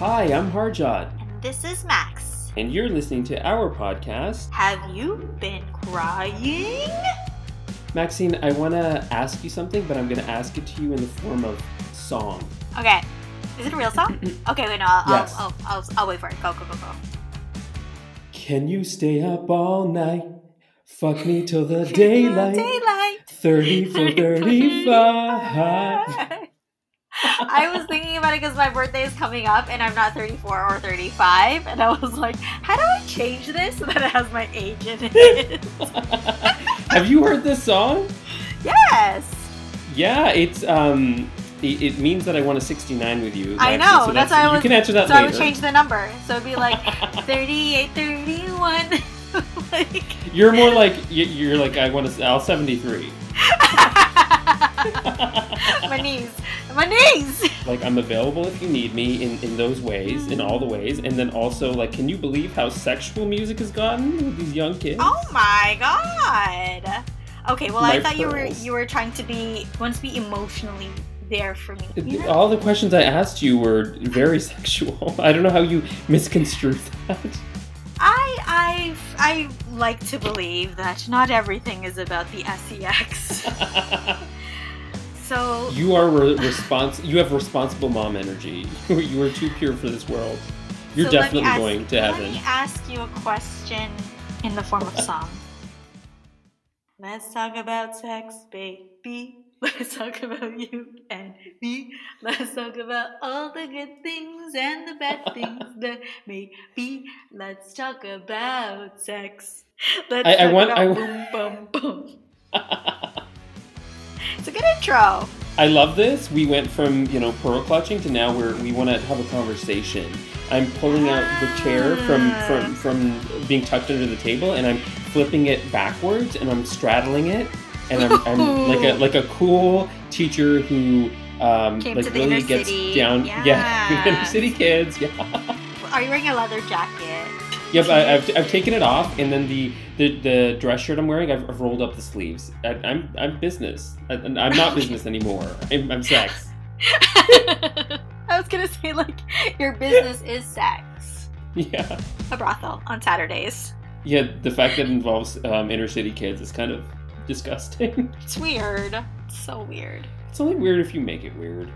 Hi, I'm Harjad, And this is Max. and you're listening to our podcast. Have you been crying? Maxine, I want to ask you something, but I'm going to ask it to you in the form of song. Okay. Is it a real song? Okay, wait, no, I'll, Yes. I'll, I'll, I'll, I'll wait for it. Go, go, go, go. Can you stay up all night? Fuck me till the daylight. Daylight. 30 for 35. I was thinking about it because my birthday is coming up and I'm not 34 or 35. And I was like, how do I change this so that it has my age in it? Have you heard this song? yes. Yeah, it's um it, it means that I want a 69 with you. I know, so that's why I you was- can answer that So I would change the number. So it'd be like 38, 31. like, You're more like you're like I want to I'll 73. my knees. My knees. like I'm available if you need me in, in those ways, in all the mm. ways, and then also like, can you believe how sexual music has gotten with these young kids? Oh my god. Okay, well My I thought you were you were trying to be want to be emotionally there for me. you know? All the questions I asked you were very sexual. I don't know how you misconstrued that. I I I like to believe that not everything is about the sex. So you are re- respons- You have responsible mom energy. you are too pure for this world. You're so definitely ask- going to heaven. Let me ask you a question in the form of song. Let's talk about sex, baby. Let's talk about you and me. Let's talk about all the good things and the bad things that may be. Let's talk about sex. Let's I- I talk want- about I boom, boom, boom. It's a good intro. I love this. We went from you know pearl clutching to now where we want to have a conversation. I'm pulling out the chair from from from being tucked under the table, and I'm flipping it backwards, and I'm straddling it, and I'm, I'm like a like a cool teacher who um, Came like really gets city. down. Yeah, inner city kids. Yeah. Are you wearing a leather jacket? Yep, I, I've, I've taken it off, and then the, the, the dress shirt I'm wearing, I've, I've rolled up the sleeves. I, I'm I'm business. I, I'm not business anymore. I'm, I'm sex. I was gonna say like your business is sex. Yeah. A brothel on Saturdays. Yeah, the fact that it involves um, inner city kids is kind of disgusting. It's weird. It's so weird. It's only weird if you make it weird.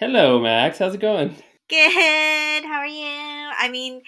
Hello, Max. How's it going? Good. How are you? I mean,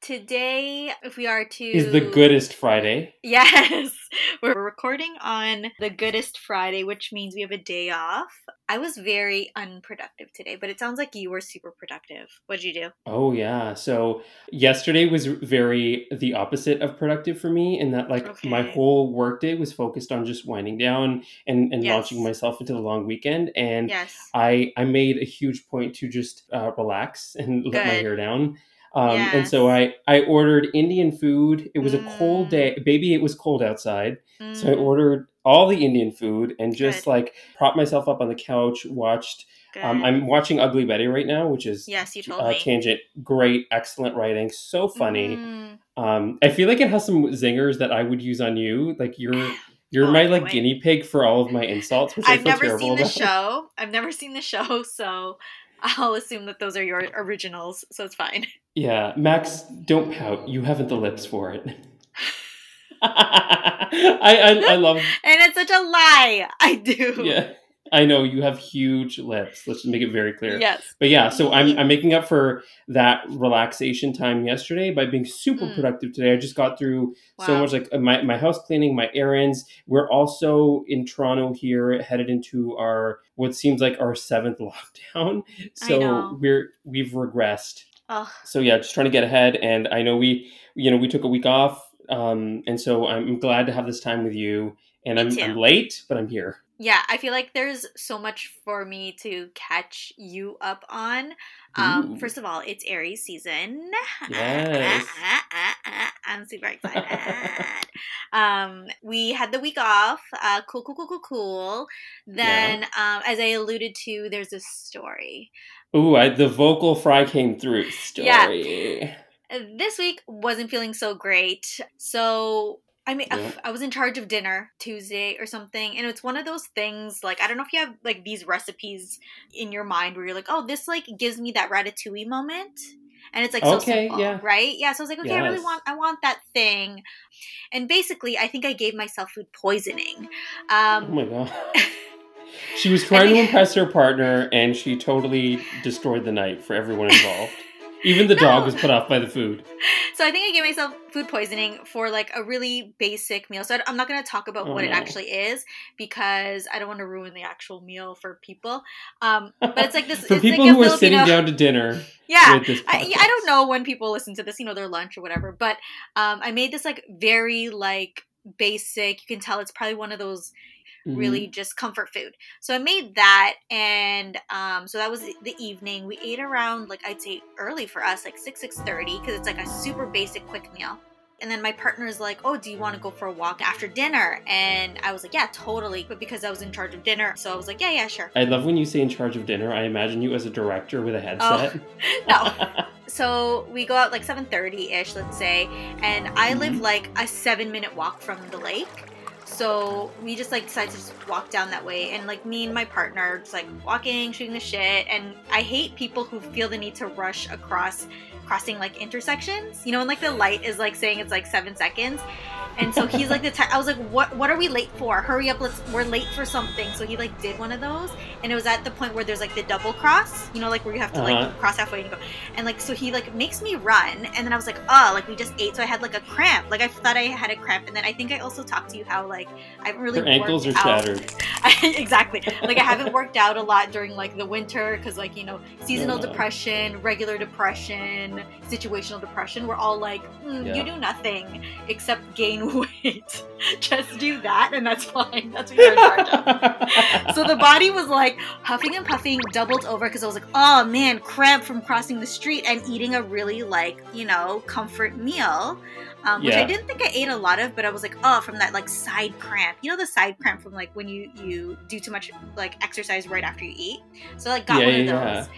today, if we are to Is the goodest Friday. Yes, we're recording on the goodest Friday, which means we have a day off. I was very unproductive today, but it sounds like you were super productive. What'd you do? Oh yeah. So yesterday was very the opposite of productive for me in that like my Okay. whole workday was focused on just winding down and, and Yes. launching myself into the long weekend and Yes. I I made a huge point to just uh, relax and let my hair down. Um, And so I I ordered Indian food. It was a cold Mm. day, baby. It was cold outside, so I Mm, ordered all the Indian food and just Good. like propped myself up on the couch. Watched. Um. I'm watching Ugly Betty right now, which is yes, you told uh, me. tangent. Great, excellent writing, so funny. Mm. Um, I feel like it has some zingers that I would use on you. Like you're you're Oh, my like wait. guinea pig for all of my insults, which I I've feel never terrible seen the show. I've never seen the show, so I'll assume that those are your originals, so it's fine. Yeah, Max, don't pout. You haven't the lips for it. I, I I love. And it's such a lie. I do. Yeah, I know you have huge lips. Let's just make it very clear. Yes. But yeah, so I'm I'm making up for that relaxation time yesterday by being super Mm. productive today. I just got through so much like uh, my, my house cleaning, my errands. We're also in Toronto here, headed into our what seems like our seventh lockdown. I So we're we've regressed. Ugh. So yeah, just trying to get ahead. And I know we you know we took a week off, um, and so I'm glad to have this time with you. And I'm. I'm late, but I'm here. Yeah, I feel like there's so much for me to catch you up on. Um, first of all, it's Aries season. Yes. I'm super excited. um, we had the week off. Uh, cool, cool, cool, cool, cool. Then, um, as I alluded to, there's a story. Ooh, I, the vocal fry came through. Story. Uh, This week wasn't feeling so great. So I mean, Yeah. I was in charge of dinner Tuesday or something, and it's one of those things. Like, I don't know if you have like these recipes in your mind where you're like, "Oh, this like gives me that ratatouille moment," and it's like so Okay, simple, yeah. right? Yeah. So I was like, okay, I really want, I want that thing, and basically, I think I gave myself food poisoning. Um, Oh my god. She was trying to impress her partner, and she totally destroyed the night for everyone involved. Even the dog was put off by the food. So I think I gave myself food poisoning for like a really basic meal. So I'm not going to talk about Oh, what it actually is because I don't want to ruin the actual meal for people. Um, but it's like this. for people like who are sitting down to dinner Yeah. I. I don't know when people listen to this, you know, their lunch or whatever. But um, I made this like very like basic. You can tell it's probably one of those Mhm. really just comfort food. So I made that, and um, so that was the evening. We ate around like I'd say early for us, like six six thirty, because it's like a super basic quick meal. And then my partner is like, "Oh, do you want to go for a walk after dinner?" And I was like, "Yeah, totally." But because I was in charge of dinner, so I was like, "Yeah, yeah, sure." I love when you say in charge of dinner. I imagine you as a director with a headset. Oh, No. So we go out like seven thirty ish, let's say, and I live like a seven minute walk from the lake. So we just like decided to just walk down that way, and like me and my partner just like walking, shooting the shit. And I hate people who feel the need to rush across crossing like intersections. You know, and like the light is like saying it's like seven seconds. And so he's like the. I was like, "What? What are we late for? Hurry up! Let's. We're late for something." So he like did one of those, and it was at the point where there's like the double cross. You know, like where you have to Uh-huh. like cross halfway and go. And like so he like makes me run, and then I was like, "Oh, like we just ate." So I had like a cramp. Like I thought I had a cramp, and then I think I also talked to you how like I haven't really Her ankles are out. shattered. exactly. Like I haven't worked out a lot during like the winter because like you know seasonal Yeah. depression, regular depression, situational depression. We're all like, "Hmm, Yeah. you do nothing except gain weight. Just do that, and that's fine. That's what you're in charge of. So the body was like huffing and puffing, doubled over because I was like, oh man, cramp from crossing the street and eating a really like you know comfort meal. Um, which I didn't think I ate a lot of, but I was like, oh, from that like side cramp. You know the side cramp from like when you you do too much like exercise right after you eat. So like got Yeah, one of yeah, those.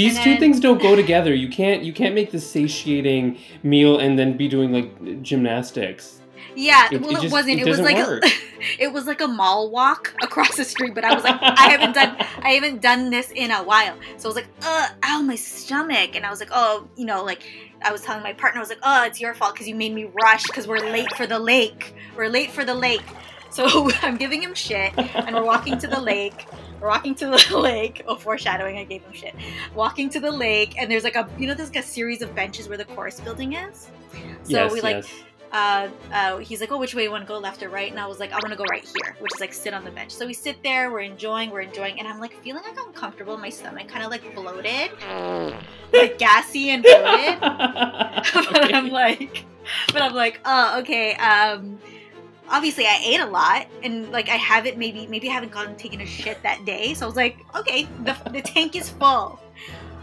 These And two then- things don't go together. You can't you can't make the satiating meal and then be doing like gymnastics. Yeah, It- well, it just- wasn't. it It, was like a, it was like a mall walk across the street. But I was like, I haven't done, I haven't done this in a while. So I was like, uh, ow, my stomach. And I was like, oh, you know, like I was telling my partner, I was like, oh, it's your fault because you made me rush because we're late for the lake. We're late for the lake. So I'm giving him shit, and we're walking to the lake. Walking to the lake. Oh, foreshadowing! I gave him shit. Walking to the lake, and there's like a, you know, there's like a series of benches where the Corus building is. So yes, we like yes. uh, uh, he's like, oh, which way you want to go, left or right? And I was like, I want to go right here, which is like sit on the bench. So we sit there, we're enjoying, we're enjoying, and I'm like feeling like uncomfortable in my stomach, kind of like bloated, like gassy and bloated. but I'm like, but I'm like, oh, okay. Um, obviously I ate a lot, and like I haven't maybe maybe I haven't gone and taken a shit that day. So I was like, okay, the the tank is full.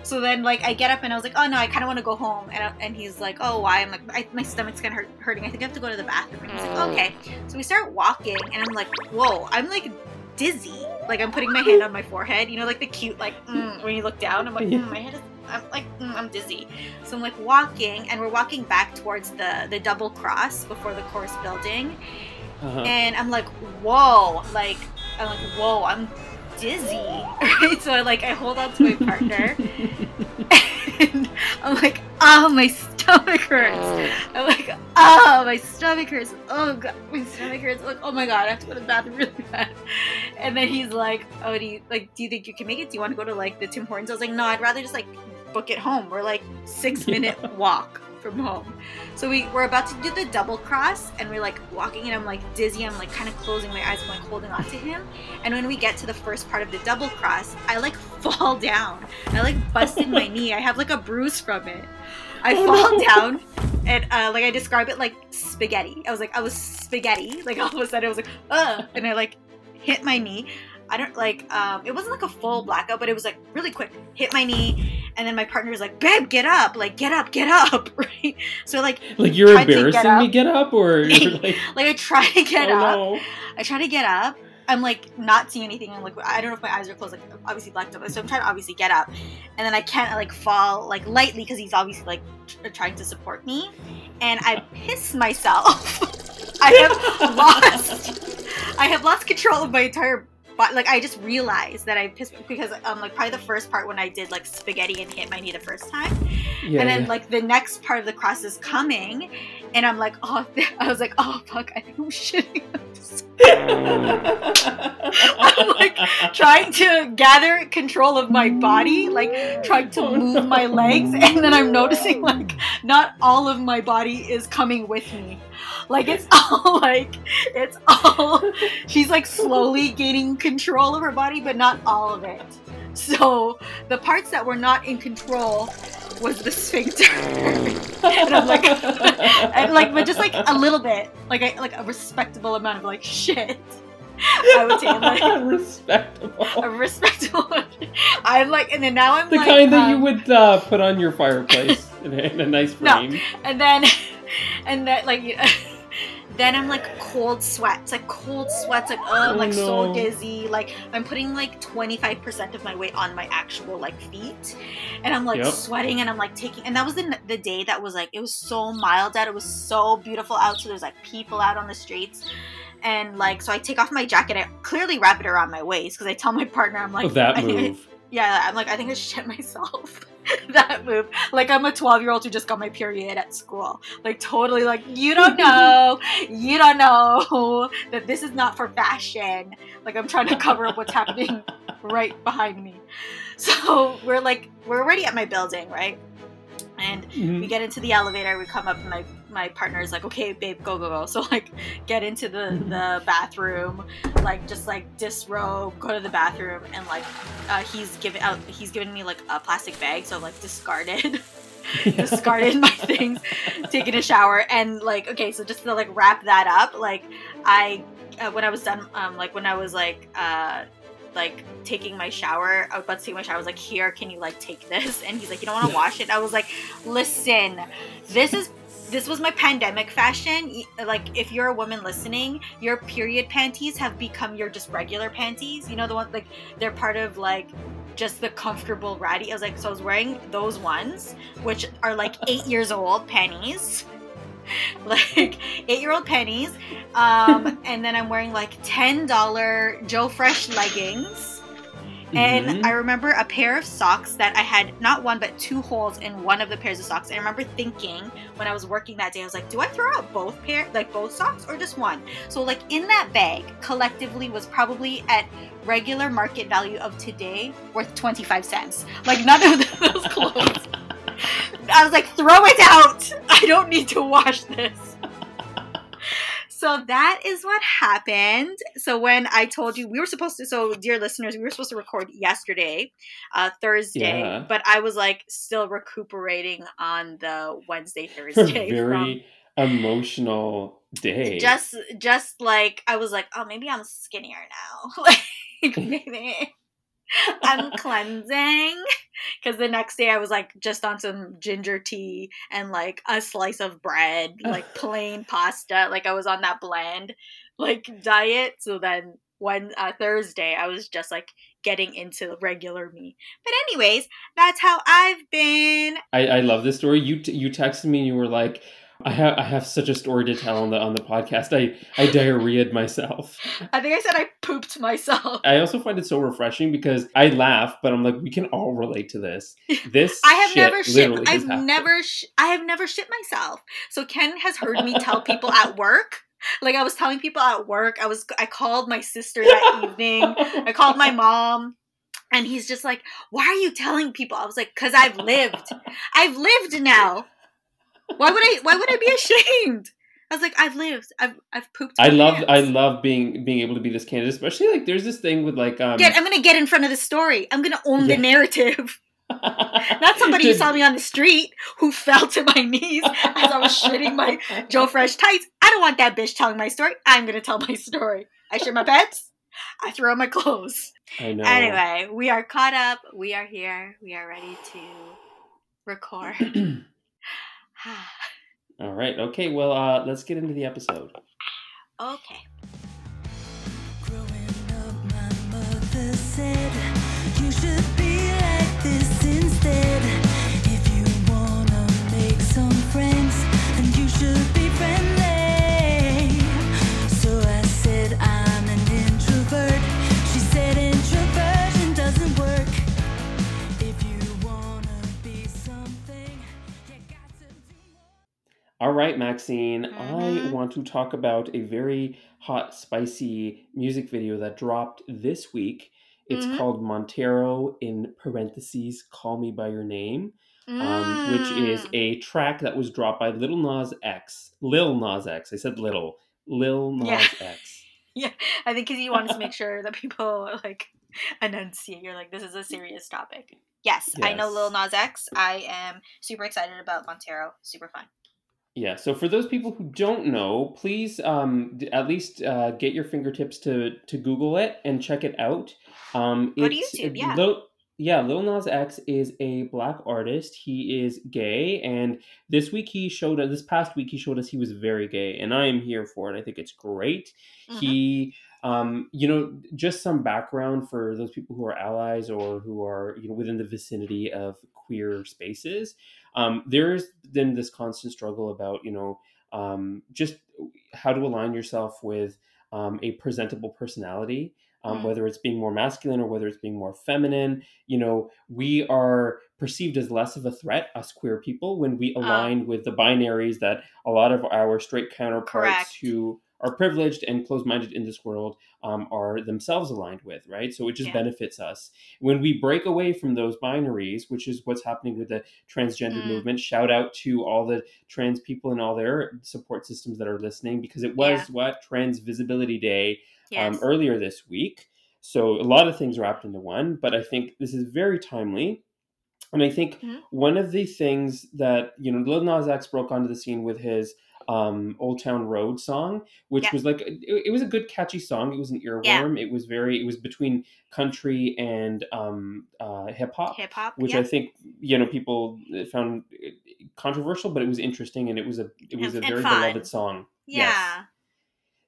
So then, like, I get up and I was like, oh no, I kind of want to go home. And, I, and he's like, oh, why? I'm like, I, my stomach's kind of hurt, hurting. I think I have to go to the bathroom. And he's like, okay. So we start walking, and I'm like, whoa, I'm like dizzy. Like, I'm putting my hand on my forehead. You know, like the cute, like, mm, when you look down, I'm like, mm, my head is, I'm like, mm, I'm dizzy. So I'm like walking, and we're walking back towards the, the double cross before the Corus building. Uh-huh. And I'm like, whoa, like, I'm like, whoa, I'm dizzy. Right? So I like, I hold on to my partner. and I'm like, oh, my stomach hurts. I'm like, oh, my stomach hurts. Oh, God, my stomach hurts. Like, oh my God, I have to go to the bathroom really bad. And then he's like, oh, do you, like, do you think you can make it? Do you want to go to, like, the Tim Hortons? I was like, no, I'd rather just, like, book it home. We're, like, six minute walk from home. So we, we're about to do the double cross, and we're, like, walking, and I'm, like, dizzy. I'm, like, kind of closing my eyes. I'm, like, holding on to him. And when we get to the first part of the double cross, I, like, fall down. I, like, busted my knee. I have, like, a bruise from it. I Oh, fall no. down and uh, like I describe it like spaghetti. I was like I was spaghetti. Like all of a sudden I was like ugh, and I like hit my knee. I don't like um, it wasn't like a full blackout, but it was like really quick. Hit my knee, and then my partner was like, "Babe, get up! Like get up, get up!" Right? So like like you're to get embarrassing me. Get up, or you're like, like I try to get oh up. no. I try to get up. I'm like not seeing anything. I'm like I don't know if my eyes are closed. Like obviously blacked out. So I'm trying to obviously get up, and then I can't like fall like lightly because he's obviously like tr- trying to support me, and I piss myself. I have lost. I have lost control of my entire body. Like I just realized that I pissed because um like probably the first part when I did like spaghetti and hit my knee the first time, Yeah, and then yeah. like the next part of the cross is coming, and I'm like, oh, I was like, oh fuck, I think I'm shitting. I'm like trying to gather control of my body, like trying to move my legs, and then I'm noticing like not all of my body is coming with me. Like it's all like it's all she's like slowly gaining control of her body, but not all of it. So the parts that were not in control was the sphincter. and I'm like and like but just like a little bit. Like I like a respectable amount of like shit. I would say like respectable. a respectable. I'm like, and then now I'm The like, kind that you um, would uh, put on your fireplace in, a, nice No. and then, and then like, then I'm like cold sweats, like cold sweats, like oh, I'm Oh, like so dizzy. Like I'm putting like 25% of my weight on my actual like feet, and I'm like Yep. sweating, and I'm like taking. And that was the the day that was like it was so mild out. It was so beautiful out. So there's like people out on the streets. And like, so I take off my jacket. I clearly wrap it around my waist because I tell my partner, I'm like, oh, that think I- yeah, I'm like, I think I shit myself. that mm-hmm. move. Like, I'm a 12 year old who just got my period at school. Like, totally, like, you don't know. you don't know that this is not for fashion. Like, I'm trying to cover up what's happening right behind me. So, we're like, we're already at my building, right? And Mhm. we get into the elevator we come up and my my partner is like okay babe go go go so like get into the the bathroom like just like disrobe go to the bathroom and like uh, he's giving out he's giving me like a plastic bag so like discarded discarded my things taking a shower and like okay so just to like wrap that up like i uh, when i was done um like when i was like uh like taking my shower i was about to take my shower i was like here can you like take this? And he's like you don't want to wash it? I was like listen this is this was my pandemic fashion. Like if you're a woman listening your period panties have become your just regular panties. You know the one like they're part of like just the comfortable ratty. I was like so i was wearing those ones which are like eight years old panties like eight year old pennies um and then i'm wearing like ten dollar joe fresh leggings and Mhm. I remember a pair of socks that I had not one but two holes in one of the pairs of socks. I remember thinking when I was working that day, I was like, do I throw out both pair like both socks or just one? So like in that bag collectively was probably at regular market value of today worth 25 cents. Like none of those clothes. I was like, throw it out. I don't need to wash this. So that is what happened. So when I told you we were supposed to, so dear listeners, we were supposed to record yesterday, uh, Thursday, Yeah. but I was like still recuperating on the Wednesday, Thursday. very emotional day. just, just like I was like, oh, maybe I'm skinnier now. like maybe I'm cleansing. Because the next day I was like just on some ginger tea and like a slice of bread, like plain pasta. Like I was on that bland like diet. So then when uh, Thursday I was just like getting into regular me. But anyways, that's how I've been. I, I love this story. You t- you texted me and you were like, I have I have such a story to tell on the on the podcast. I I diarrheaed myself. I think I said I pooped myself. I also find it so refreshing because I laugh, but I'm like, we can all relate to this. This I have never shit. I've never. Sh- I have never shit myself. So Ken has heard me tell people at work. Like I was telling people at work. I was. I called my sister that evening. I called my mom. And he's just like, "Why are you telling people?" I was like, "Cause I've lived. I've lived now. Why would I? Why would I be ashamed?" I was like, "I've lived. I've I've pooped." I love pants." I love being being able to be this candid, especially like there's this thing with like um Get, I'm gonna get in front of the story. I'm gonna own Yeah. the narrative. Not somebody who saw me on the street who fell to my knees as I was shitting my Joe Fresh tights. I don't want that bitch telling my story. I'm gonna tell my story. I shit my pants. I throw my clothes. I know. Anyway, we are caught up. We are here. We are ready to record. All right. Okay. Well, uh, let's get into the episode. okay. Right, Maxine. I Mhm. want to talk about a very hot, spicy music video that dropped this week. It's Mhm. called Montero in parentheses, Call Me By Your Name, um, which is Mm. a track that was dropped by Little Nas X. Lil Nas X. I said little. Lil Nas Yeah. X. Yeah, I think because you wanted to make sure that people like enunciate. You're like, this is a serious topic. Yes, I know Lil Yes. Nas X. I am super excited about Montero. Super fun. Yeah, so for those people who don't know, please um, d- at least uh, get your fingertips to to Google it and check it out. Um, Go to YouTube, yeah. Lil, yeah, Lil Nas X is a black artist. He is gay, and this week he showed us. This past week he showed us he was very gay, and I am here for it. I think it's great. Mhm. He, um, you know, just some background for those people who are allies or who are you know within the vicinity of queer spaces. Um, there's been this constant struggle about you know um, just how to align yourself with um, a presentable personality. Um, Mm. whether it's being more masculine or whether it's being more feminine, you know, we are perceived as less of a threat, us queer people, when we Um, align with the binaries that a lot of our straight counterparts Correct. who are privileged and closed-minded in this world um, are themselves aligned with, right? So it just Yeah. benefits us when we break away from those binaries, which is what's happening with the transgender Mm. movement. Shout out to all the trans people and all their support systems that are listening because it was Yeah. what Trans Visibility Day Yes. um, earlier this week. So a lot of things wrapped into one, but I think this is very timely. And I think Mhm. one of the things that, you know, Lil Nas X broke onto the scene with his um, Old Town Road song, which Yeah. was like, it, it was a good catchy song. It was an earworm. It was very, it was between country and um, uh, hip hop Hip hop. which yeah. I think you know people found controversial, but it was interesting and it was a it was And- a very beloved song. yeah. Yes.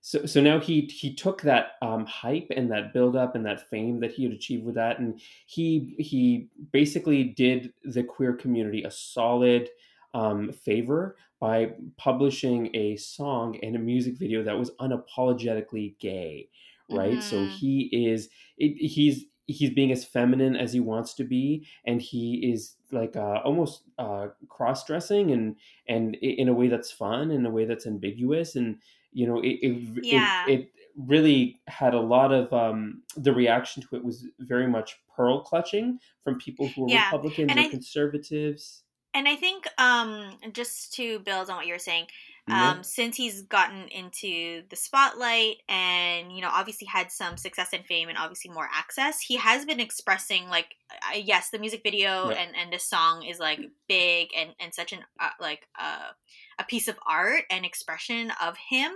So so now he he took that um, hype and that build up and that fame that he had achieved with that, and he he basically did the queer community a solid um, favor by publishing a song and a music video that was unapologetically gay, right? So Mhm. he is it, he's he's being as feminine as he wants to be, and he is like uh, almost uh, cross dressing and and in a way that's fun, in a way that's ambiguous, and you know it it, Yeah. it, it really had a lot of um, the reaction to it was very much pearl clutching from people who were Yeah, Republicans and or I- conservatives. And I think um, just to build on what you were saying, Yeah. um, since he's gotten into the spotlight and you know obviously had some success and fame and obviously more access he has been expressing like uh, yes the music video Yeah. and and the song is like big and and such an uh, like uh, a piece of art and expression of him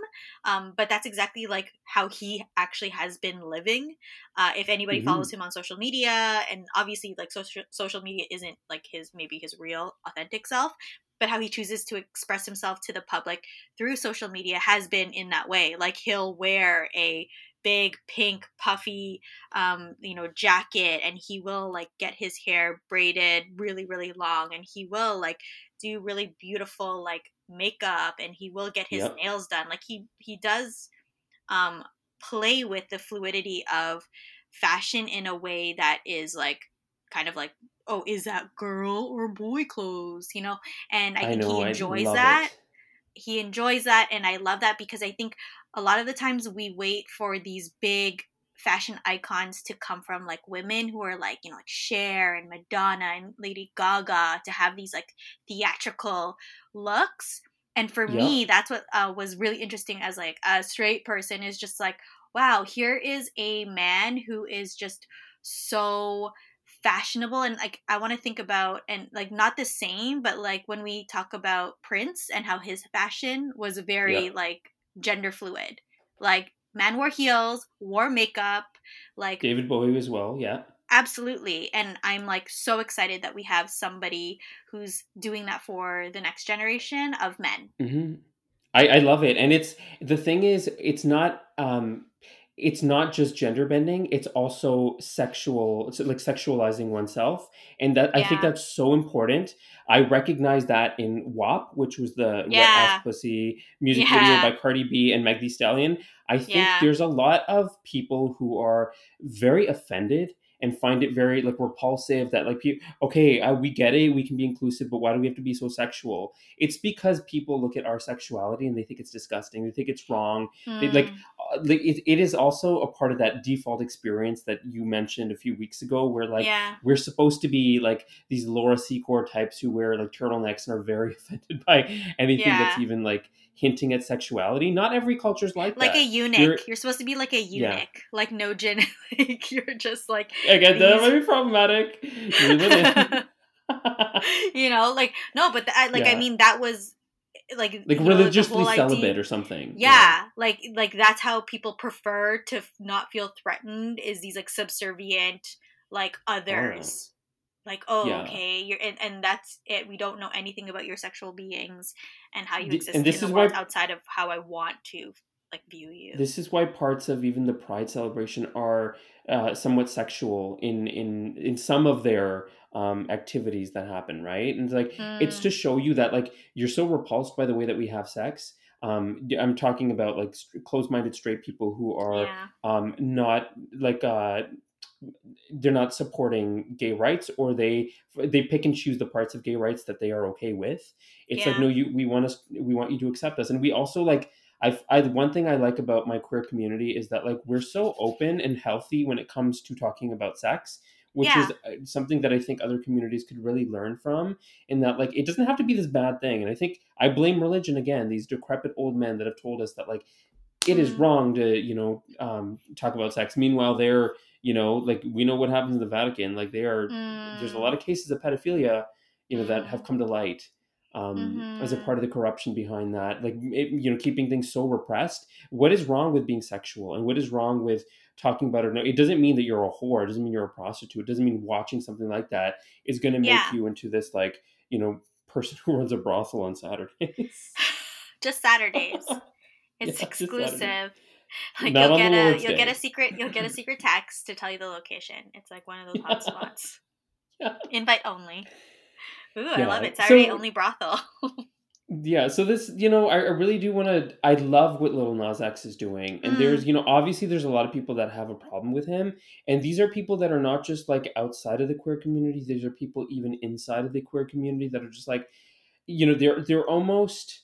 um, but that's exactly like how he actually has been living uh, if anybody Mhm. follows him on social media and obviously like social social media isn't like his maybe his real authentic self but how he chooses to express himself to the public through social media has been in that way. Like he'll wear a big pink puffy um you know jacket and he will like get his hair braided really really long and he will like do really beautiful like makeup and he will get his Yep. nails done like he he does um play with the fluidity of fashion in a way that is like kind of like oh is that girl or boy clothes you know and i, I think know. he enjoys that it. he enjoys that and i love that because i think a lot of the times we wait for these big fashion icons to come from like women who are like you know like Cher and Madonna and Lady Gaga to have these like theatrical looks. And for me that's what uh, was really interesting as like a straight person is just like wow here is a man who is just so fashionable. And like I want to think about and like not the same but like when we talk about Prince and how his fashion was very Yeah. like gender fluid like man wore heels wore makeup like David Bowie as well. Yeah. absolutely and i'm like so excited that we have somebody who's doing that for the next generation of men hmm I, I love it, and it's the thing is, it's not um, it's not just gender bending; it's also sexual, it's like sexualizing oneself, and that I think that's so important. I recognize that in WAP, which was the Wet Ass Pussy music Yeah. video by Cardi B and Meg Thee Stallion. I think Yeah. there's a lot of people who are very offended and find it very like repulsive that like people okay uh, we get it we can be inclusive but why do we have to be so sexual it's because people look at our sexuality and they think it's disgusting they think it's wrong They- like Mm. uh, like it, it is also a part of that default experience that you mentioned a few weeks ago where like yeah. we're supposed to be like these Laura Secord types who wear like turtlenecks and are very offended by anything that's even like hinting at sexuality. Not every culture's like, Like that. Like a eunuch. You're- You're, supposed to be like a Yeah. eunuch. Like no gin. like you're just like Again, that might be problematic. Reel it in. you know, like no, but the, like I mean that was like like you know, the religiously whole idea- celibate or something. Yeah, like like that's how people prefer to not feel threatened is these like subservient like others. Oh. Like oh Yeah. okay you're and, and that's it we don't know anything about your sexual beings and how you The- exist and this is why- outside of how I want to like view you. This is why parts of even the Pride celebration are uh, somewhat sexual in in in some of their um, activities that happen, right? And it's like it's Mm. to show you that like you're so repulsed by the way that we have sex. Um, I'm talking about like st- closed-minded straight people who are yeah. um, not like uh, they're not supporting gay rights or they they pick and choose the parts of gay rights that they are okay with. It's like no you we want us we want you to accept us and we also like I, I one thing I like about my queer community is that like we're so open and healthy when it comes to talking about sex which Yeah. is uh, something that I think other communities could really learn from in that like it doesn't have to be this bad thing. And I think I blame religion again these decrepit old men that have told us that like it is Mm. wrong to you know um, talk about sex. Meanwhile they're you know like we know what happens in the vatican like they are there's a Mm. lot of cases of pedophilia you know that Mm. have come to light um, as a part of the corruption behind that like it, you know keeping things so repressed what is wrong with being sexual and what is wrong with talking about it No, it doesn't mean that you're a whore it doesn't mean you're a prostitute it doesn't mean watching something like that is going to make Yeah. you into this like you know person who runs a brothel on saturdays just Saturdays. Yeah, It's just exclusive. Like Not you'll get a you'll get a secret you'll get a secret text to tell you the location. It's like one of those Yeah. hotspots. Yeah. Invite only. Ooh, I love it. Saturday so- only brothel. Yeah, so this, you know, I, I really do want to. I love what Little Nas X is doing, and Mm. there's, you know, obviously there's a lot of people that have a problem with him, and these are people that are not just like outside of the queer community. These are people even inside of the queer community that are just like, you know, they're they're almost.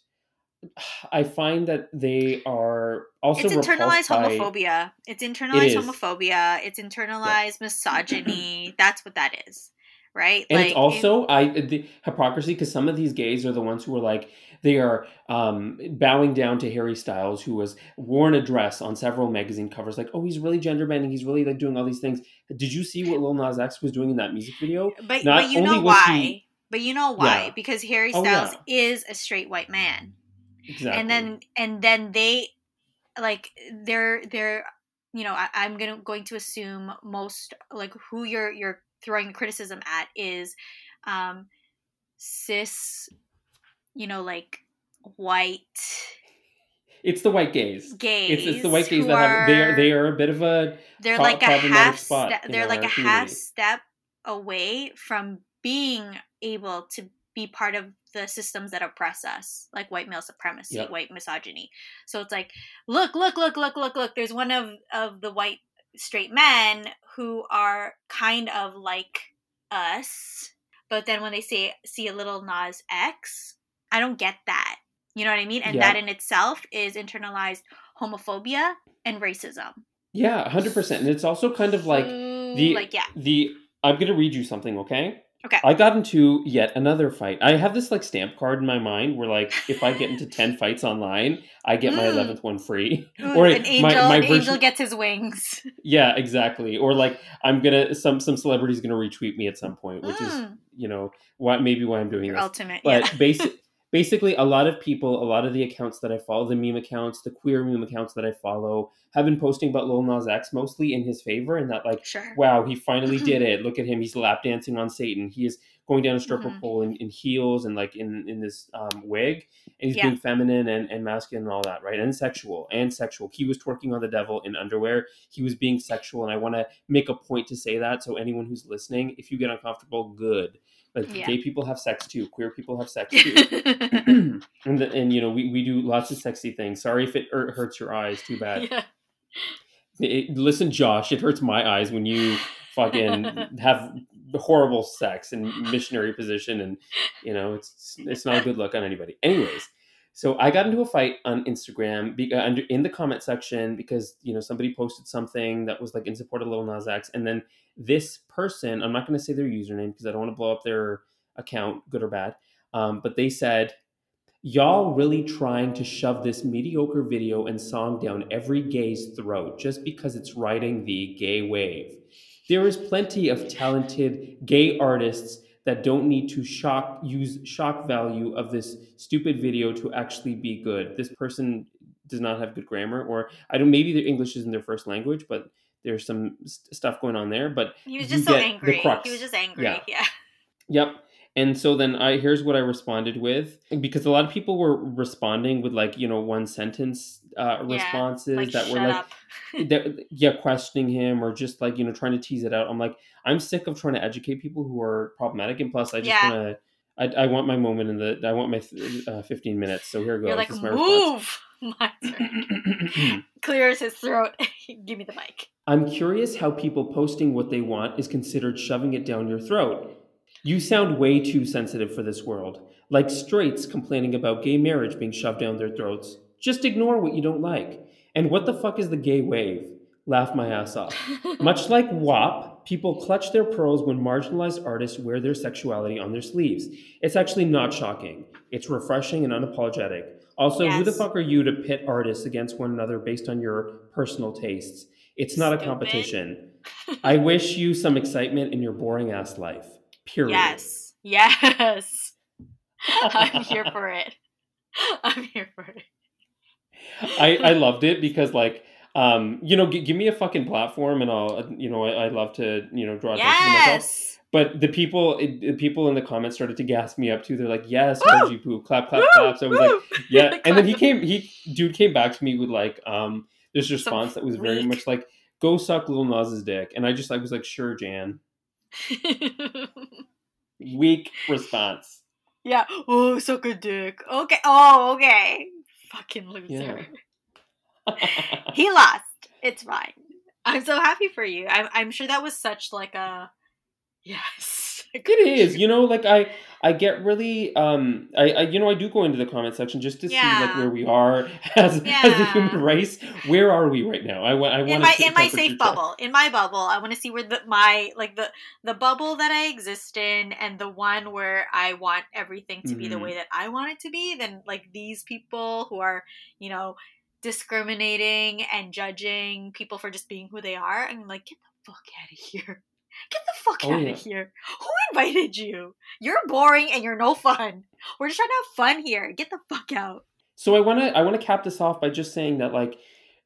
I find that they are also it's internalized repulsed by- homophobia. It's internalized is. homophobia. It's internalized misogyny. That's what that is. Right? and like it's it- also I the hypocrisy because some of these gays are the ones who are like they are um, bowing down to Harry Styles, who was worn a dress on several magazine covers. Like, oh, he's really gender bending. He's really like doing all these things. Did you see what Lil Nas X was doing in that music video? but, not but you only know why. he- But you know why? Yeah. Because Harry Oh, Styles yeah. is a straight white man. Exactly. and then and then they like they're they're you know I, i'm gonna going to assume most like who you're you're throwing criticism at is um cis you know like white it's the white gays. gays It's, it's the white gays that have they are they are- a bit of a they're pro- like a half spot step they're like a half step away from being able to be part of the systems that oppress us like white male supremacy Yep. white misogyny so it's like look look look look look look there's one of of the white straight men who are kind of like us but then when they say see a little nas x i don't get that you know what i mean and Yeah. that in itself is internalized homophobia and racism yeah, hundred percent. And it's also kind of like the like yeah the I'm gonna read you something, okay? Okay. I got into yet another fight. I have this like stamp card in my mind where like if I get into ten fights online, I get my Mm. eleventh one free. Ooh, Or an my- angel, my an version- angel gets his wings. Yeah, exactly. Or like I'm gonna some some celebrity's gonna retweet me at some point, which is Mm, you know why maybe why I'm doing your this. ultimate. But yeah. basic basically a lot of people, a lot of the accounts that I follow, the meme accounts, the queer meme accounts that I follow, have been posting about Lil Nas X mostly in his favor, and that like Sure. wow, he finally did it. Look at him. He's lap dancing on Satan. He is going down a stripper Mhm. pole in, in heels and like in, in this um, wig. And he's Yeah. being feminine and, and masculine and all that, right? And sexual and sexual. He was twerking on the devil in underwear. He was being sexual. And I want to make a point to say that. So anyone who's listening, if you get uncomfortable, good. Like Yeah. gay people have sex too. Queer people have sex too. and, the, and you know, we, we do lots of sexy things. Sorry if it hurts your eyes. Too bad. yeah. It- listen, Josh, it hurts my eyes when you fucking have horrible sex and missionary position, and you know it's it's not a good look on anybody. Anyways, so I got into a fight on Instagram uh, under, in the comment section because you know somebody posted something that was like in support of Lil Nas X, and then this person, I'm not going to say their username because I don't want to blow up their account, good or bad, um, but they said Y'all really trying to shove this mediocre video and song down every gay's throat just because it's riding the gay wave. There is plenty of talented gay artists that don't need to shock use shock value of this stupid video to actually be good. This person does not have good grammar, or I don't. Maybe their English isn't their first language, but there's some st- stuff going on there. But He was just so angry. He was just angry. Yeah. Yeah. Yep. And so then I here's what I responded with because a lot of people were responding with like you know one sentence uh, Yeah, responses Like, that were like that, yeah questioning him or just like you know trying to tease it out. I'm like I'm sick of trying to educate people who are problematic and plus I just Yeah. want to I, I want my moment in the I want my uh, 15 minutes. So here goes. You're like, my move. My turn. Clears his throat. Give me the mic. I'm curious how people posting what they want is considered shoving it down your throat. You sound way too sensitive for this world, like straights complaining about gay marriage being shoved down their throats. Just ignore what you don't like. And what the fuck is the gay wave? Laugh my ass off. Much like WAP, people clutch their pearls when marginalized artists wear their sexuality on their sleeves. It's actually not shocking. It's refreshing and unapologetic. Also, who the fuck are you to pit artists against one another based on your personal tastes? It's not a competition. I wish you some excitement in your boring ass life. Period. Yes. Yes. I'm here for it. I'm here for it. I, I loved it because like um you know g- give me a fucking platform and I'll you know I, I love to you know draw attention to myself but the people it, the people in the comments started to gas me up too they're like yes Woo! Reggie poo clap clap Woo! clap so I was like yeah and then he came he dude came back to me with like um this response that was very much like go suck little Nas's dick and I just I was like sure Jan weak response yeah. Oh, suck a dick. Okay. Oh, okay. Fucking loser. he lost. It's fine. I'm so happy for you. I'm, I'm sure that was such like a yes. It is, you know, like I, I get really, um, I, I, you know, I do go into the comment section just to see like where we are as as the Yeah. human race. Where are we right now? I, I want in my in my safe bubble. In my bubble, I want to see where the my like the the bubble that I exist in and the one where I want everything to be the Mhm. way that I want it to be. Then like these people who are you know discriminating and judging people for just being who they are, I'm like, get the fuck out of here. Get the fuck Oh, out yeah. of here. Who invited you? You're boring and you're no fun. We're just trying to have fun here. Get the fuck out. So I want to, I want to cap this off by just saying that like,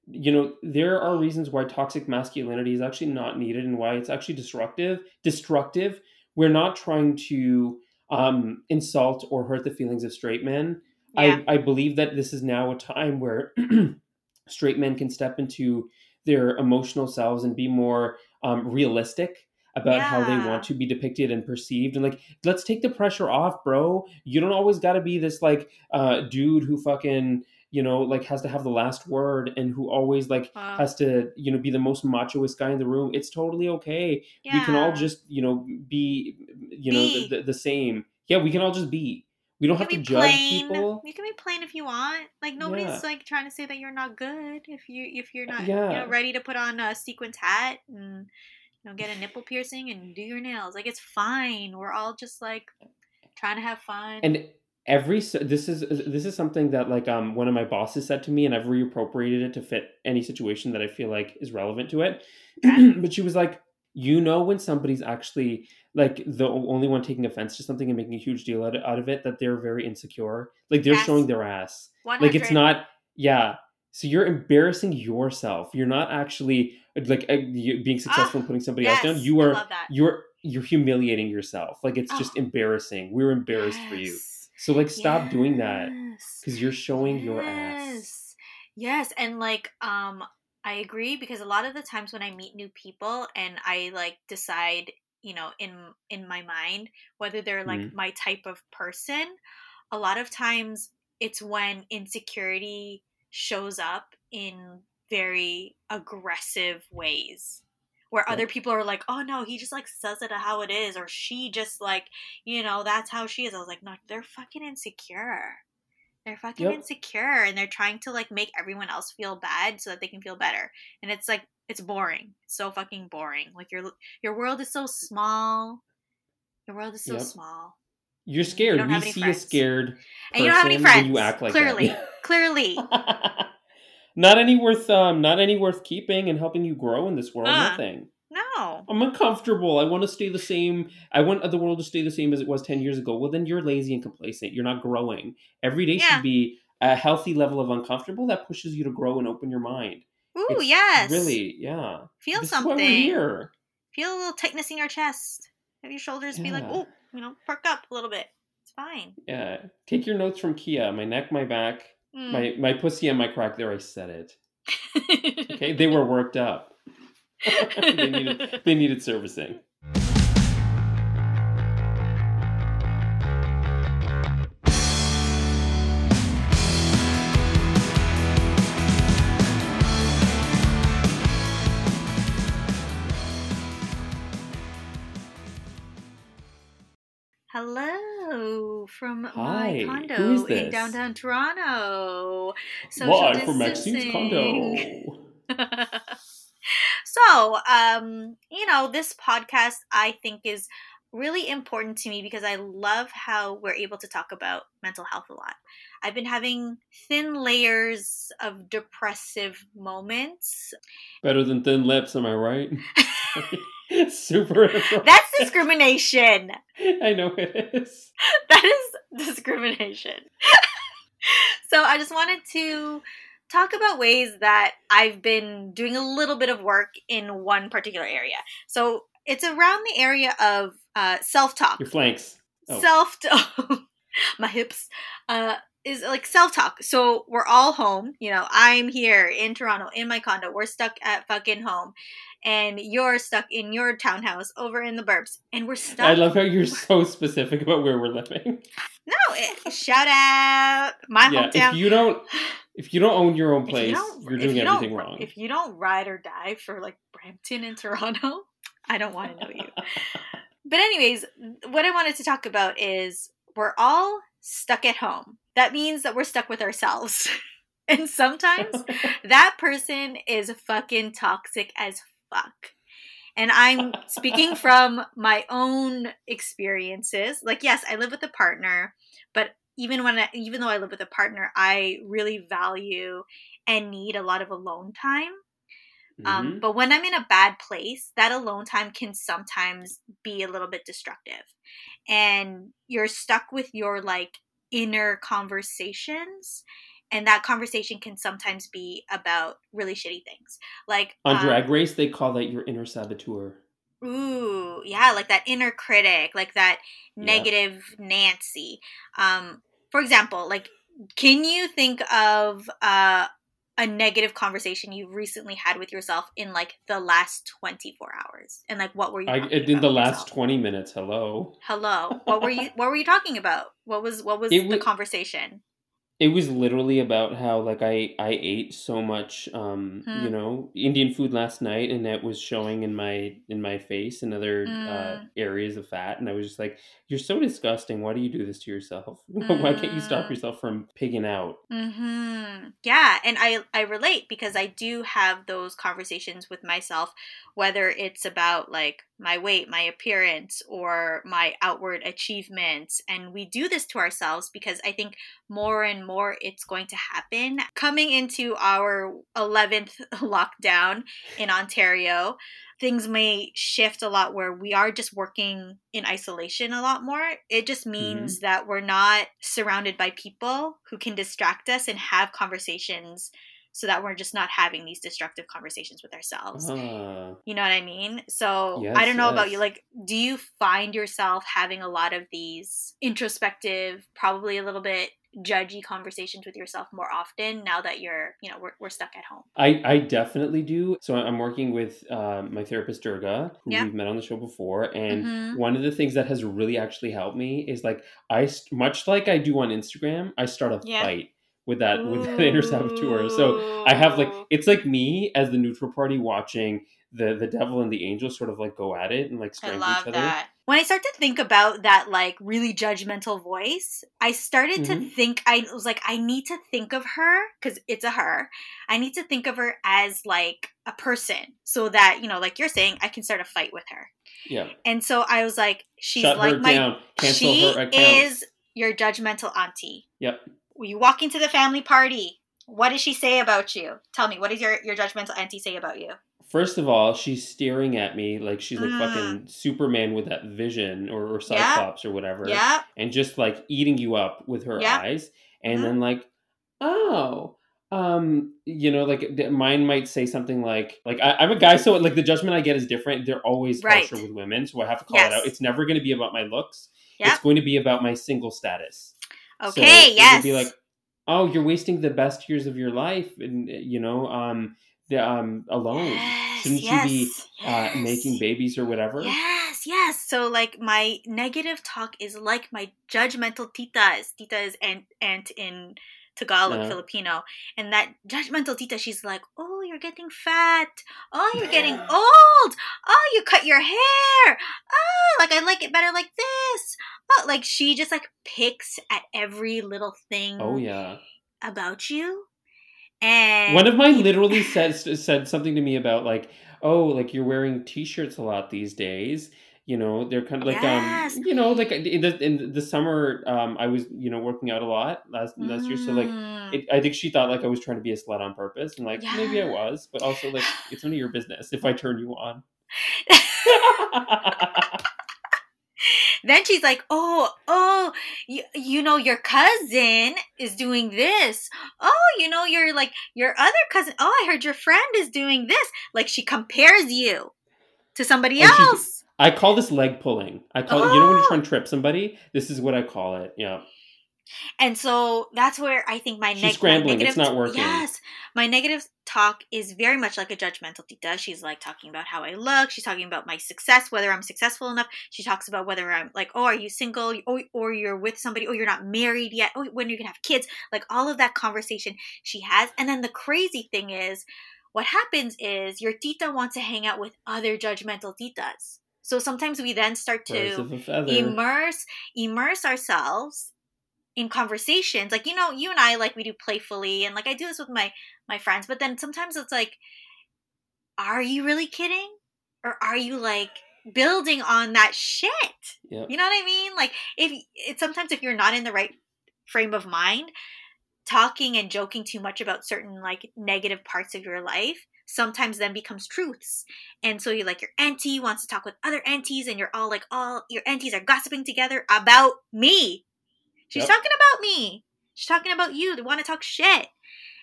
you know, there are reasons why toxic masculinity is actually not needed and why it's actually destructive. Destructive. We're not trying to um, insult or hurt the feelings of straight men. Yeah. I, I believe that this is now a time where straight men can step into their emotional selves and be more um, realistic about how they want to be depicted and perceived and like let's take the pressure off bro you don't always got to be this like uh dude who fucking you know like has to have the last word and who always like Uh, has to you know be the most machoist guy in the room it's totally okay yeah. we can all just you know be you know Be. the, the, the same yeah we can all just be we don't You have to judge plain. people You can be plain if you want. Like nobody's Yeah. like trying to say that you're not good if you if you're not Yeah. you know ready to put on a sequins hat and you know get a nipple piercing and do your nails. Like it's fine. We're all just like trying to have fun. and every this is this is something that like um one of my bosses said to me and i've reappropriated it to fit any situation that i feel like is relevant to it but she was like you know when somebody's actually like the only one taking offense to something and making a huge deal out out of it that they're very insecure like they're Yes. showing their ass 100. like it's not yeah so you're embarrassing yourself you're not actually like being successful in putting somebody else down Ah, you are you're you're humiliating yourself like it's just Oh. embarrassing we're embarrassed for you so like stop doing that because you're showing your ass. Yes. Yes, and like um I agree because a lot of the times when I meet new people and I like decide, you know, in in my mind whether they're like Mhm. my type of person, a lot of times it's when insecurity shows up in very aggressive ways where other people are like, "Oh no, he just like says it how it is," or she just like, you know, that's how she is. I was like, no, they're fucking insecure. They're fucking Yep. insecure, and they're trying to like make everyone else feel bad so that they can feel better. And it's like it's boring. It's so fucking boring. Like your your world is so small. Your world is so Yep. small, You're scared. don't We have any see a friends. scared and you don't have any friends. you act like clearly, clearly. not any worth um not any worth keeping and helping you grow in this world Uh. nothing No. i'm uncomfortable i want to stay the same i want the world to stay the same as it was 10 years ago well then you're lazy and complacent you're not growing every day Yeah. should be a healthy level of uncomfortable that pushes you to grow and open your mind Ooh, It's yes. really yeah Feel this something. is why we're here Feel a little tightness in your chest. Have your shoulders be like, oh, you know, perk up a little bit. It's fine. yeah take your notes from Khia my neck my back Mm. my my pussy and my crack there i said it. Okay? They were worked up. They needed they needed servicing from Hi, my condo who is in downtown Toronto. Social live from maxine's condo so, um, you know, this podcast I think is really important to me because I love how we're able to talk about mental health a lot. I've been having thin layers of depressive moments. Better than thin lips, am I right? Super. That's discrimination. I know it is. that is discrimination. so I just wanted to talk about ways that I've been doing a little bit of work in one particular area. So it's around the area of uh, self talk. Your flanks. Oh. Self my hips uh, is like self talk. So we're all home. You know, I'm here in Toronto in my condo. We're stuck at fucking home. And you're stuck in your townhouse over in the burbs. And we're stuck. I love how you're so specific about where we're living. No, it, shout out my yeah, hometown. if you don't, if you don't own your own If you place, you're doing you everything wrong. If you don't ride or die for like Brampton and Toronto, I don't want to know you. But anyways, what I wanted to talk about is we're all stuck at home. That means that we're stuck with ourselves. and sometimes that person is fucking toxic as fuck. And I'm speaking from my own experiences. Like, yes, I live with a partner, but even when I, even though I live with a partner, I really value and need a lot of alone time. Um, Mhm. but when I'm in a bad place, that alone time can sometimes be a little bit destructive. And you're stuck with your like inner conversations. And that conversation can sometimes be about really shitty things. Like On um, Drag Race, they call that your inner saboteur. Ooh, yeah, like that inner critic, like that Yeah. negative Nancy. Um, for example, like, can you think of uh, a negative conversation you recently had with yourself in like the last twenty four hours? And like, what were you? I in the last yourself? twenty minutes. Hello. Hello, what were you? What were you talking about? What was what was It the wa- conversation? It was literally about how like I I ate so much um Hmm. you know Indian food last night and that was showing in my in my face and other uh, Mm. areas of fat and I was just like you're so disgusting why do you do this to yourself why can't you stop Mm. yourself from pigging out Mm-hmm. Yeah, and I I relate because I do have those conversations with myself, whether it's about like my weight, my appearance, or my outward achievements, and we do this to ourselves because I think more and more it's going to happen. Coming into our eleventh lockdown in Ontario, things may shift a lot where we are just working in isolation a lot more. It just mm-hmm. means that we're not surrounded by people who can distract us and have conversations so that we're just not having these destructive conversations with ourselves. Ah. You know what I mean? So Yes, I don't know about you. Like, do you find yourself having a lot of these introspective, probably a little bit judgy conversations with yourself more often now that you're, you know, we're, we're stuck at home? I, I definitely do. So I'm working with uh, my therapist Durga, who Yeah. we've met on the show before, and Mhm. one of the things that has really actually helped me is like I much like I do on Instagram, I start a Yeah. fight with that with that inner saboteur. So I have like it's like me as the neutral party watching the the devil and the angel sort of like go at it and like I strangle love each other. that. When I start to think about that, like really judgmental voice, I started to Mhm. think. I was like, I need to think of her because it's a her. I need to think of her as like a person, so that you know, like you're saying, I can start a fight with her. Yeah, And so I was like, she's shut like my. down, cancel she is your judgmental auntie. Yep. You walk into the family party. What does she say about you? Tell me, what does your your judgmental auntie say about you? First of all, she's staring at me like she's like Mm. fucking Superman with that vision or, or. Cyclops or whatever. Yeah. and just like eating you up with her Yeah. eyes and Mhm. then like oh um you know like mine might say something like like I, i'm a guy so like the judgment i get is different they're always Right. harsher with women so i have to call it out it's never going to be about my looks Yep. it's going to be about my single status Okay. would yes. be like oh you're wasting the best years of your life and you know um the, um alone Yes, shouldn't you be yes, uh making babies or whatever Yes, yes. So like my negative talk is like my judgmental titas. Tita is aunt, aunt in Tagalog, Uh-huh. Filipino. And that judgmental tita, she's like, oh, you're getting fat. Oh, you're getting old. Oh, you cut your hair. Oh, like I like it better like this. Oh, like she just like picks at every little thing oh yeah about you. And One of mine literally said said something to me about like, oh, like you're wearing t-shirts a lot these days. You know, they're kind of like Yes. um, you know, like in the in the summer, um, I was you know working out a lot last last year, so like. Mm. It, I think she thought like I was trying to be a slut on purpose, and like maybe I was, but also like it's none of your business if I turn you on. then she's like, "Oh, oh, you, you know your cousin is doing this. Oh, you know your like your other cousin. Oh, I heard your friend is doing this. Like she compares you to somebody she's- else. I call this leg pulling. I call it, you know when Oh. you're trying to trip somebody. This is what I call it. Yeah. And so that's where I think my, She's neg- my scrambling. negative It's not working. Yes, my negative talk is very much like a judgmental tita. She's like talking about how I look. She's talking about my success, whether I'm successful enough. She talks about whether I'm like, oh, are you single? Or, oh, or you're with somebody? Oh, you're not married yet? Oh, when are you gonna have kids? Like all of that conversation she has. And then the crazy thing is, what happens is your tita wants to hang out with other judgmental titas. So sometimes we then start to of a feather. immerse immerse ourselves in conversations like you know you and i like we do playfully and like i do this with my my friends but then sometimes it's like are you really kidding or are you like building on that shit Yep. you know what i mean like if it's sometimes if you're not in the right frame of mind talking and joking too much about certain like negative parts of your life sometimes then becomes truths and so you like your auntie wants to talk with other aunties and you're all like all your aunties are gossiping together about me she's Yep. talking about me she's talking about you they want to talk shit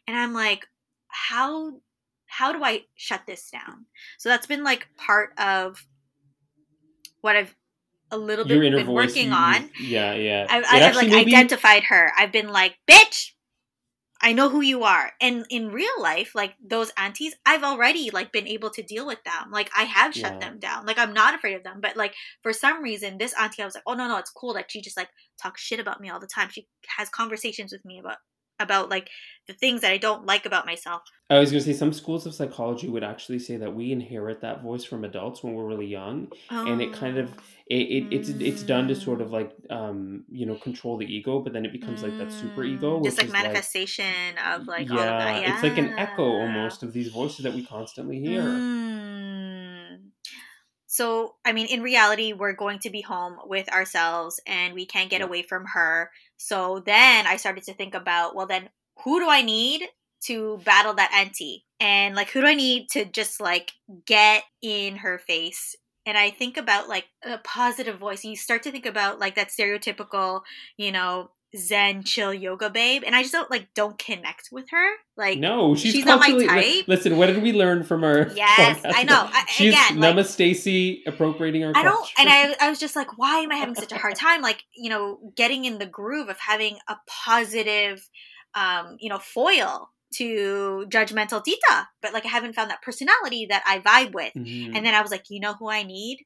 and i'm like how how do i shut this down so that's been like part of what i've a little bit been voice. working you- on yeah, yeah. I, It I have like identified her. I've been like, bitch, I know who you are. And in real life, like those aunties, I've already like been able to deal with them. Like I have shut Yeah. them down. Like I'm not afraid of them. But like for some reason, this auntie, I was like, oh no, no, it's cool that she just like talks shit about me all the time. She has conversations with me about about like the things that I don't like about myself. I was going to say some schools of psychology would actually say that we inherit that voice from adults when we're really young, and it kind of Oh. it, it it's it's done to Mm. sort of like um you know control the ego, but then it becomes like that super ego, Mm, which just like manifestation of like yeah, all of that. it's like an echo almost of these voices that we constantly hear. Mm. So, I mean, in reality, we're going to be home with ourselves and we can't get Yeah. away from her. So then I started to think about, well, then who do I need to battle that auntie? And like, who do I need to just like get in her face? And I think about like a positive voice. And You start to think about like that stereotypical, you know, Zen chill yoga babe. And I just don't like, don't connect with her. Like, no, she's, she's not my type. listen, what did we learn from her Yes, podcast? I know. I- She's again, like- appropriating our. I don't, culture. and I, I was just like, why am I having such a hard time? Like, you know, getting in the groove of having a positive, um, you know, foil to judgmental Tita, but like I haven't found that personality that I vibe with. Mhm. And then I was like, you know who I need?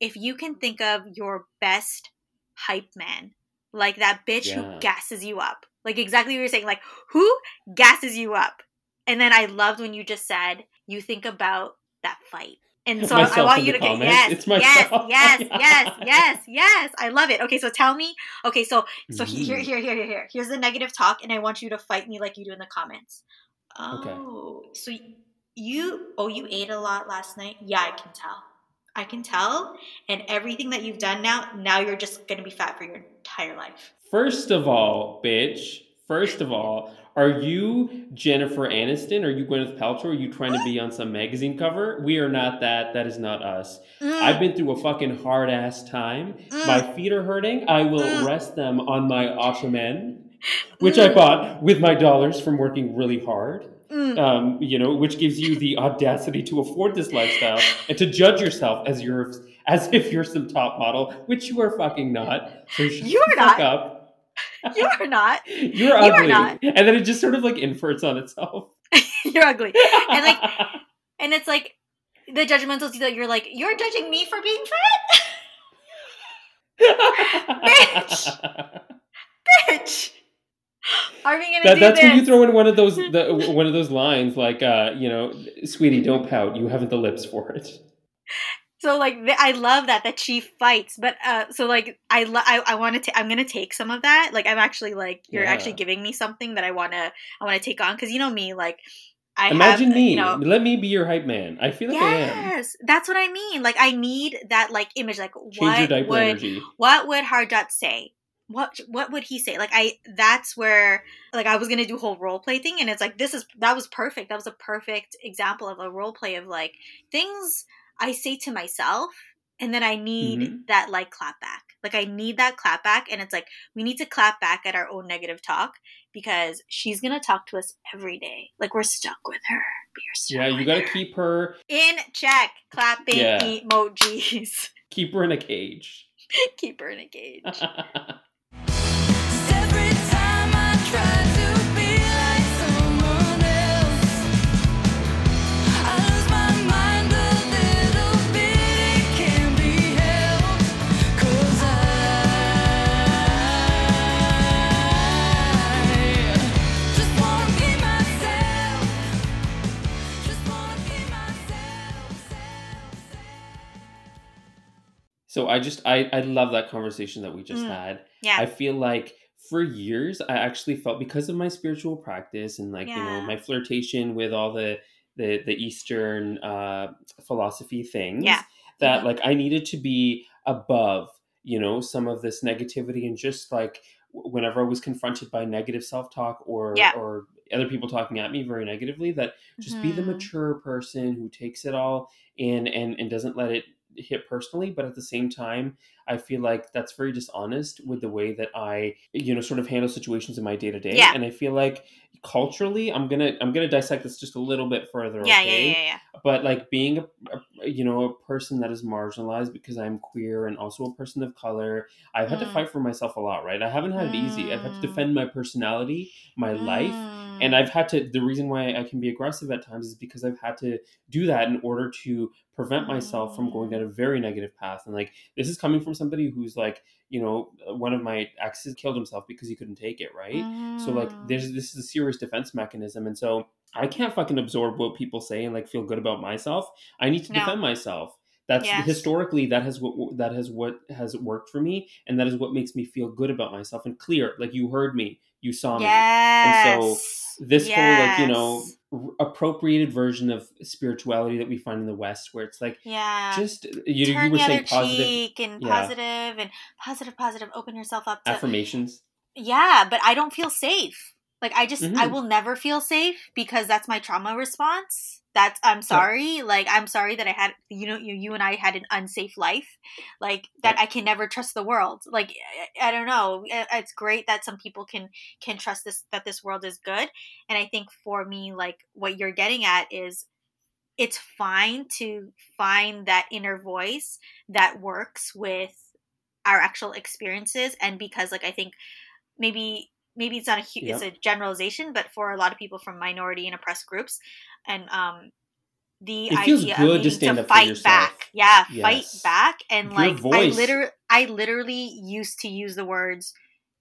If you can think of your best hype man, like that bitch Yeah. who gasses you up, like exactly what you're saying, like who gasses you up. And then I loved when you just said you think about that fight. And so I want you to get yes, It's yes, myself. yes, yes, yes, yes. I love it. Okay, so tell me. Okay, so so he- here, Mhm. here, here, here, here. Here's the negative talk, and I want you to fight me like you do in the comments. Okay. Oh, so you oh you ate a lot last night? Yeah, I can tell. I can tell. And everything that you've done now, now you're just gonna be fat for your entire life. First of all, bitch. First of all, are you Jennifer Aniston? Are you Gwyneth Paltrow? Are you trying to be on some magazine cover? We are not that. That is not us. Mm, I've been through a fucking hard ass time. mm, My feet are hurting. I will Mm. rest them on my ottoman, which I bought with my dollars from working really hard. Mm. Um, you know, which gives you the audacity to afford this lifestyle and to judge yourself as you're as if you're some top model, which you are fucking not. So You are not. up. You are not. You're You are ugly. not. And then it just sort of like inverts on itself. You're ugly. And like and it's like the judgmental that you're like, you're judging me for being fat? Bitch. Bitch. Are we gonna That, do that's this? when you throw in one of those the, one of those lines like uh, you know, sweetie, don't pout. You haven't the lips for it. so like th- I love that that she fights, but uh, so like I lo- I, I want to I'm gonna take some of that. Like I'm actually like you're Yeah. actually giving me something that I wanna I wanna take on because you know me like I Imagine have, me. You know, Let me be your hype man. I feel like I am. yes, that's what I mean. Like I need that like image. Like Change what would energy. what would Harjot say? What what would he say? Like I that's where like I was gonna do whole role play thing and it's like this is that was perfect. That was a perfect example of a role play of like things I say to myself and then I need Mhm. that like clap back. Like I need that clap back and it's like we need to clap back at our own negative talk because she's gonna talk to us every day. Like we're stuck with her. Stuck Yeah, you got to her. keep her in check. Clapping Yeah. emojis. keep her in a cage. Keep her in a cage. so I just I I love that conversation that we just Mm. had. Yeah. I feel like for years I actually felt because of my spiritual practice and like you know my flirtation with all the the the Eastern uh, philosophy things Yeah. that Mhm. like I needed to be above you know some of this negativity and just like whenever I was confronted by negative self talk or Yeah. or other people talking at me very negatively that just be the Mhm. mature person who takes it all in and and doesn't let it hit personally but at the same time i feel like that's very dishonest with the way that i you know sort of handle situations in my day to day and i feel like culturally i'm gonna i'm gonna dissect this just a little bit further Yeah, okay yeah, yeah, yeah. but like being a, a you know a person that is marginalized because i'm queer and also a person of color i've had to Mm. fight for myself a lot right i haven't had it easy i've had to Mm. defend my personality my life and Mm. I've had to. The reason why I can be aggressive at times is because I've had to do that in order to prevent myself from going down a very negative path. And like this is coming from somebody who's like, you know, one of my exes killed himself because he couldn't take it. Right. So like, Mm. there's this is a serious defense mechanism, and so I can't fucking absorb what people say and like feel good about myself. I need to No. defend myself. That's Yes. historically that has what that has what has worked for me, and that is what makes me feel good about myself and clear. Like you heard me, you saw me Yes. And so this whole like you know appropriated version of spirituality that we find in the west where it's like Yeah. just you, Turn you were the other saying positive cheek and yeah. positive and positive, positive. Open yourself up to affirmations yeah, but I don't feel safe. Like I just I Mhm. will never feel safe because that's my trauma response. That's I'm sorry. Like I'm sorry that I had you know you you and I had an unsafe life. Like that. I can never trust the world. Like I, I don't know. I- It's great that some people can can trust this that this world is good. And I think for me like what you're getting at is it's fine to find that inner voice that works with our actual experiences and because like I think maybe maybe it's not a hu- it's a generalization but for a lot of people from minority and oppressed groups and um the It idea good of needing stand to up fight back. Yeah fight back and Your like i literally i literally used to use the words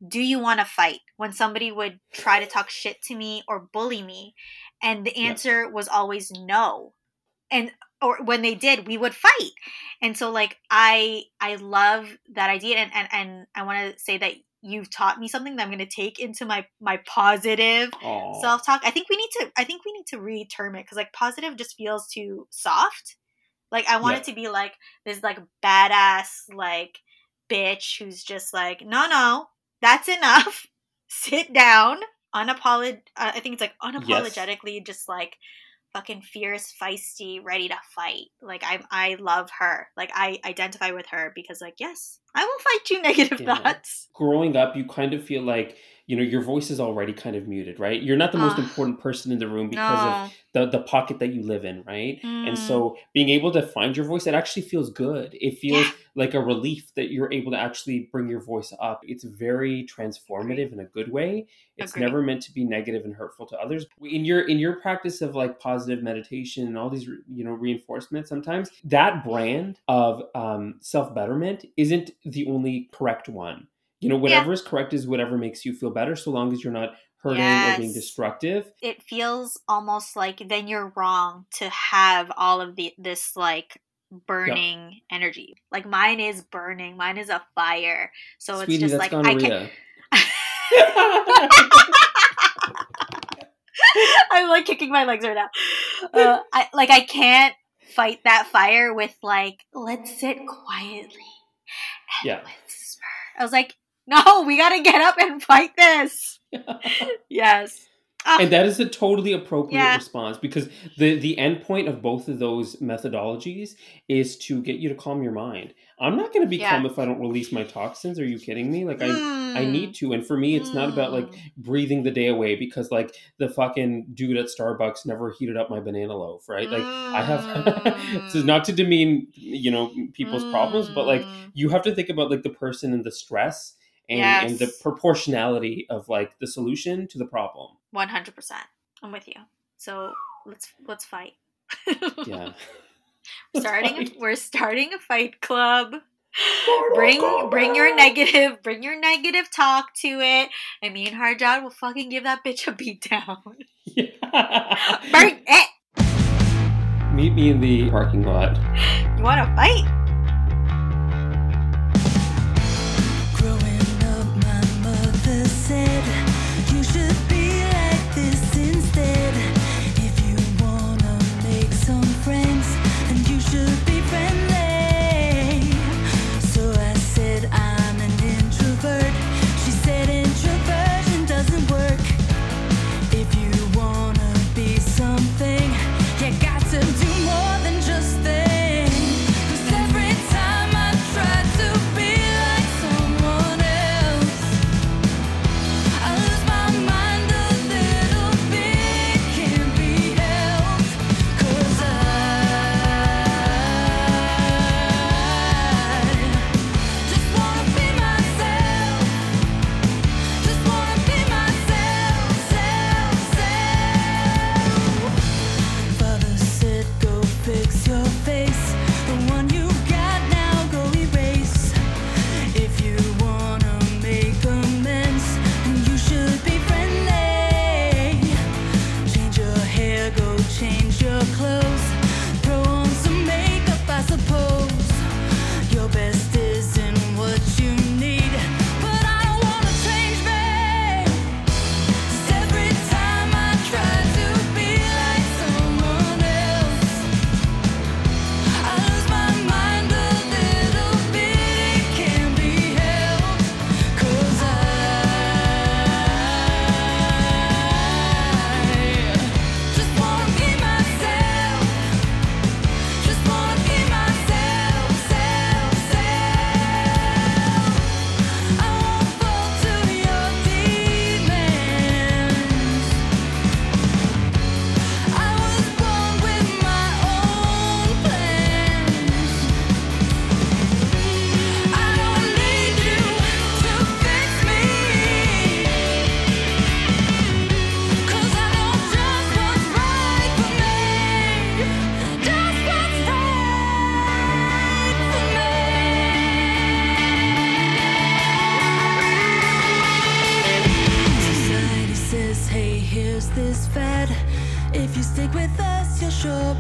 do you want to fight? when somebody would try to talk shit to me or bully me and the answer was always no. And or when they did, we would fight. And so like I I love that idea and and, and I want to say that you've taught me something that I'm going to take into my my positive self-talk. I think we need to I think we need to re-term it cuz like positive just feels too soft. Like I want Yeah. it to be like this like badass like bitch who's just like, "No, no. That's enough. Sit down." Unapolog uh, I think it's like unapologetically just like fucking fierce, feisty, ready to fight. Like I I love her. Like I identify with her because like yes, I will fight you negative Yeah. thoughts. growing up, you kind of feel like you know your voice is already kind of muted, right? You're not the most Ah. important person in the room because of the the pocket that you live in, right? And Mm. so being able to find your voice, it actually feels good. It feels Yeah. like a relief that you're able to actually bring your voice up. It's very transformative in a good way. It's Agreed. never meant to be negative and hurtful to others. In your in your practice of like positive meditation and all these you know reinforcements, sometimes that brand of um, self betterment isn't the only correct one. You know, whatever is correct is whatever makes you feel better, so long as you're not hurting or being destructive. it feels almost like then you're wrong to have all of the this like burning energy. Like mine is burning. Mine is a fire. So Sweetie, it's just like I can gonorrhea. I'm like kicking my legs right now. Uh, I like I can't fight that fire with like let's sit quietly. and Yeah. whisper. I was like, no, we gotta get up and fight this. Yes. Ah, and that is a totally appropriate Yeah. response because the the end point of both of those methodologies is to get you to calm your mind. I'm not going to be Yeah. calm if I don't release my toxins. Are you kidding me? Like I I mm, need to, and for me, it's not about like mm. breathing the day away because like the fucking dude at Starbucks never heated up my banana loaf, right? Like I have. this is Mm. not to demean you know people's problems, but like Mm. you have to think about like the person and the stress and, and the proportionality of like the solution to the problem. One hundred percent. I'm with you. So let's let's fight. Yeah. We're starting. Fight. We're starting a fight club. Bring bring your negative bring your negative talk to it, and me and Harjot will fucking give that bitch a beat down. Yeah. Bring it. Meet me in the parking lot. You want to fight?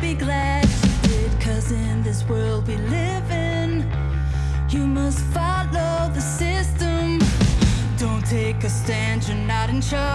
Be glad you did. Cause in this world we live in. You must follow the system. Don't take a stand, you're not in charge.